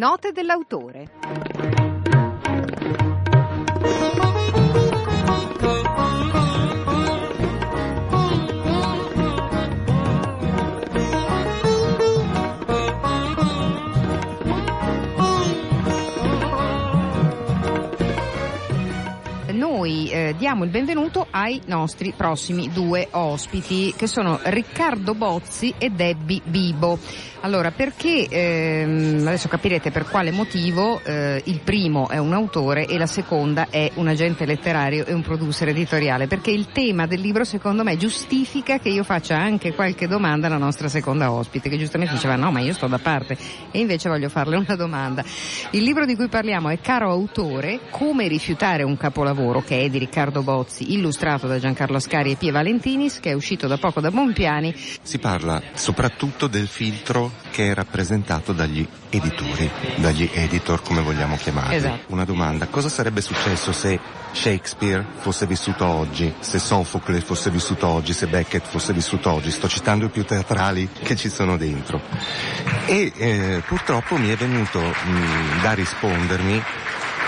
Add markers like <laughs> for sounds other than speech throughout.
Note dell'autore. Diamo il benvenuto ai nostri prossimi due ospiti che sono Riccardo Bozzi e Debbie Bibo. Allora, perché ehm, adesso capirete per quale motivo eh, il primo è un autore e la seconda è un agente letterario e un producer editoriale, perché il tema del libro secondo me giustifica che io faccia anche qualche domanda alla nostra seconda ospite, che giustamente diceva no ma io sto da parte e invece voglio farle una domanda. Il libro di cui parliamo è Caro autore, come rifiutare un capolavoro che è di Riccardo Bozzi, illustrato da Giancarlo Ascari e Pie Valentinis, che è uscito da poco da Bonpiani. Si parla soprattutto del filtro che è rappresentato dagli editori, dagli editor come vogliamo chiamarli. Esatto. Una domanda, cosa sarebbe successo se Shakespeare fosse vissuto oggi, se Sofocle fosse vissuto oggi, se Beckett fosse vissuto oggi? Sto citando i più teatrali che ci sono dentro. E eh, purtroppo mi è venuto mh, da rispondermi,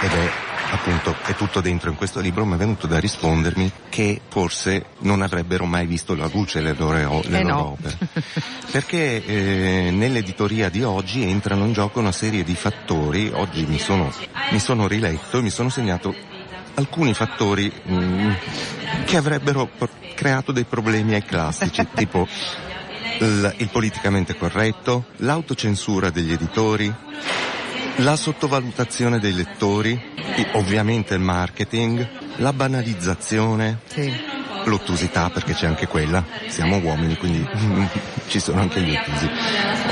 ed è appunto è tutto dentro in questo libro, mi è venuto da rispondermi che forse non avrebbero mai visto la luce le loro, le eh loro no. opere. <laughs> Perché eh, nell'editoria di oggi entrano in gioco una serie di fattori, oggi mi sono, mi sono riletto e mi sono segnato alcuni fattori mh, che avrebbero creato dei problemi ai classici, <laughs> tipo il, il politicamente corretto, l'autocensura degli editori, la sottovalutazione dei lettori, ovviamente il marketing, la banalizzazione, Sì. l'ottusità perché c'è anche quella, siamo uomini quindi <laughs> ci sono anche gli ottusi,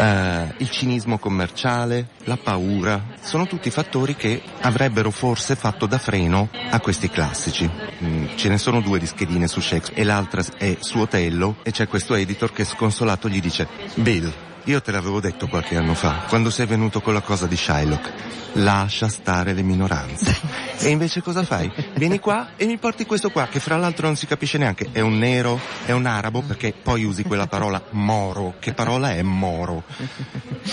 Eh, il cinismo commerciale, la paura, sono tutti fattori che avrebbero forse fatto da freno a questi classici. Mm, ce ne sono due di schedine su Shakespeare e l'altra è su Otello e c'è questo editor che sconsolato gli dice Bill, io te l'avevo detto qualche anno fa, quando sei venuto con la cosa di Shylock. Lascia stare le minoranze. <laughs> E invece cosa fai? Vieni qua e mi porti questo qua, che fra l'altro non si capisce neanche. È un nero, è un arabo, perché poi usi quella parola moro. Che parola è moro?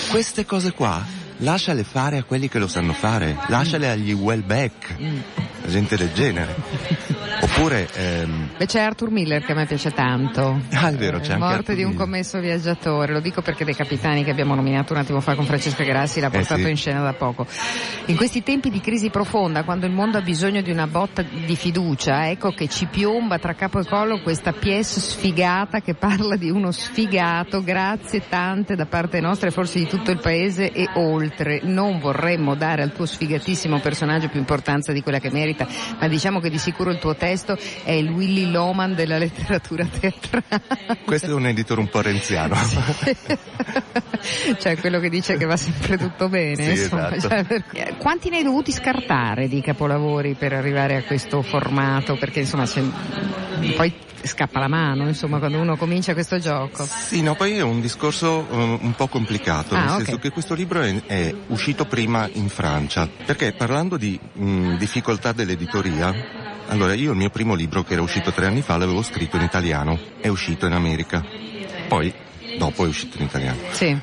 Queste cose qua, lasciale fare a quelli che lo sanno fare. Lasciale agli Wellbeck. Gente del genere. Oppure, ehm, Beh, c'è Arthur Miller che a me piace tanto. Ah, è vero, c'è Eh, anche Morte di un commesso viaggiatore, lo dico perché dei capitani che abbiamo nominato un attimo fa con Francesca Grassi l'ha Eh, portato sì. in scena da poco. In questi tempi di crisi profonda, quando il mondo ha bisogno di una botta di fiducia, ecco che ci piomba tra capo e collo questa pièce sfigata che parla di uno sfigato, grazie tante da parte nostra e forse di tutto il paese e oltre. Non vorremmo dare al tuo sfigatissimo personaggio più importanza di quella che merita, ma diciamo che di sicuro il tuo testo è il Willy Loman della letteratura teatrale. questo è un editore un po' renziano. <laughs> cioè quello che dice che va sempre tutto bene. Sì, esatto. cioè, per- Quanti ne hai dovuti scartare di capolavori per arrivare a questo formato? Perché insomma c'è- poi scappa la mano, insomma, quando uno comincia questo gioco. Sì, no, poi è un discorso eh, un po' complicato, Ah, nel ok. senso che questo libro è, è uscito prima in Francia, perché parlando di mh, difficoltà dell'editoria, allora io il mio primo libro che era uscito tre anni fa l'avevo scritto in italiano, è uscito in America, poi dopo è uscito in italiano. Sì.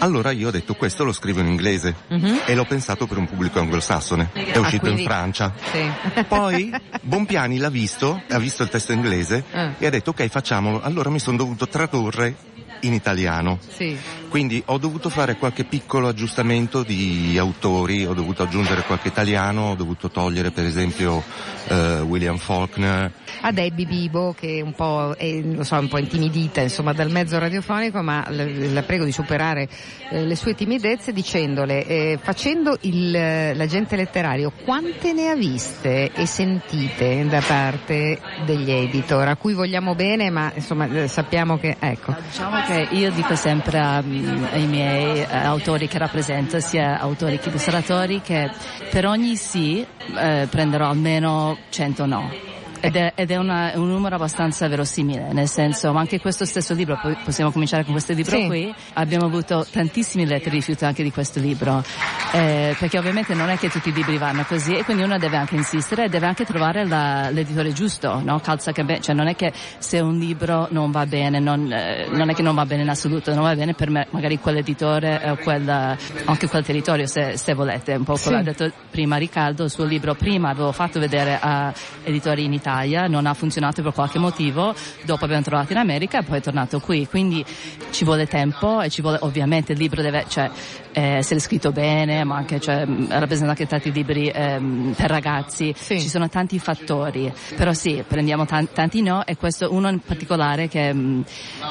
Allora io ho detto questo lo scrivo in inglese Mhm. e l'ho pensato per un pubblico anglosassone, è Ah, uscito quindi- in Francia. Sì. Poi Bonpiani l'ha visto, ha visto il testo inglese Ah. e ha detto ok facciamolo, allora mi sono dovuto tradurre in italiano. Sì. Quindi ho dovuto fare qualche piccolo aggiustamento di autori, ho dovuto aggiungere qualche italiano, ho dovuto togliere per esempio eh, William Faulkner. A Debbie Bibo che un po' è, lo so, un po' intimidita insomma dal mezzo radiofonico ma la prego di superare eh, le sue timidezze dicendole eh, facendo il, eh, l'agente letterario quante ne ha viste e sentite da parte degli editor a cui vogliamo bene ma insomma eh, sappiamo che ecco Diciamo che io dico sempre mm, ai miei eh, autori che rappresento, sia autori che illustratori, che per ogni sì eh, prenderò almeno 100 no. Ed è, ed è una- un numero abbastanza verosimile, nel senso, ma anche questo stesso libro, possiamo cominciare con questo libro Sì. qui, abbiamo avuto tantissimi lettere di rifiuto anche di questo libro. eh, perché ovviamente non è che tutti i libri vanno così e quindi uno deve anche insistere e deve anche trovare la, l'editore giusto, no? Calza che be- cioè non è che se un libro non va bene, non, eh, non, è che non va bene in assoluto, non va bene per me, magari quell'editore o quel, anche quel territorio se, se volete, un po' sì. come ha detto prima Riccardo, il suo libro prima avevo fatto vedere a editori in Italia, non ha funzionato per qualche motivo, dopo abbiamo trovato in America e poi è tornato qui, quindi ci vuole tempo e ci vuole ovviamente il libro deve cioè, eh, essere scritto bene, ma anche cioè, rappresenta anche tanti libri ehm, per ragazzi, sì. ci sono tanti fattori, però sì, prendiamo tanti, tanti no e questo uno in particolare che, mh,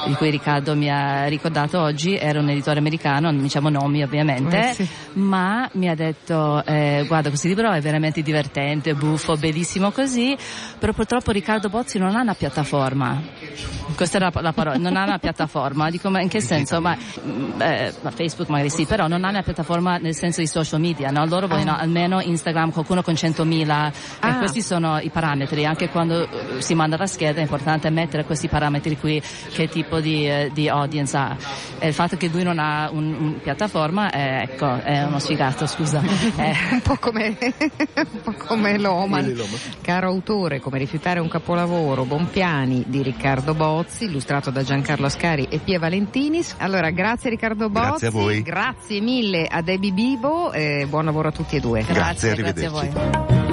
di cui Riccardo mi ha ricordato oggi era un editore americano, non diciamo nomi ovviamente, eh, sì. ma mi ha detto eh, guarda questo libro è veramente divertente, buffo, bellissimo così, però purtroppo Riccardo Bozzi non ha una piattaforma. Questa era la parola, non ha una piattaforma. Dico, ma in che senso? Ma, mm, eh, Facebook magari sì, però non ha una piattaforma nel senso di social media, no? Loro vogliono ah. almeno Instagram qualcuno con 100.000 ah. e questi sono i parametri. Anche quando eh, si manda la scheda è importante mettere questi parametri qui, che tipo di, eh, di audience ha. E il fatto che lui non ha una un piattaforma è, ecco, è uno sfigato, scusa. è <laughs> un po' come, <laughs> un po come Loman. Caro autore, come rifiutare un capolavoro, Bompiani di Riccardo Bozzi, illustrato da Giancarlo Ascari e Pia Valentinis. Allora, grazie Riccardo Bozzi. Grazie a voi. Grazie mille a Debbie Bibo e buon lavoro a tutti e due. Grazie, grazie, grazie a voi.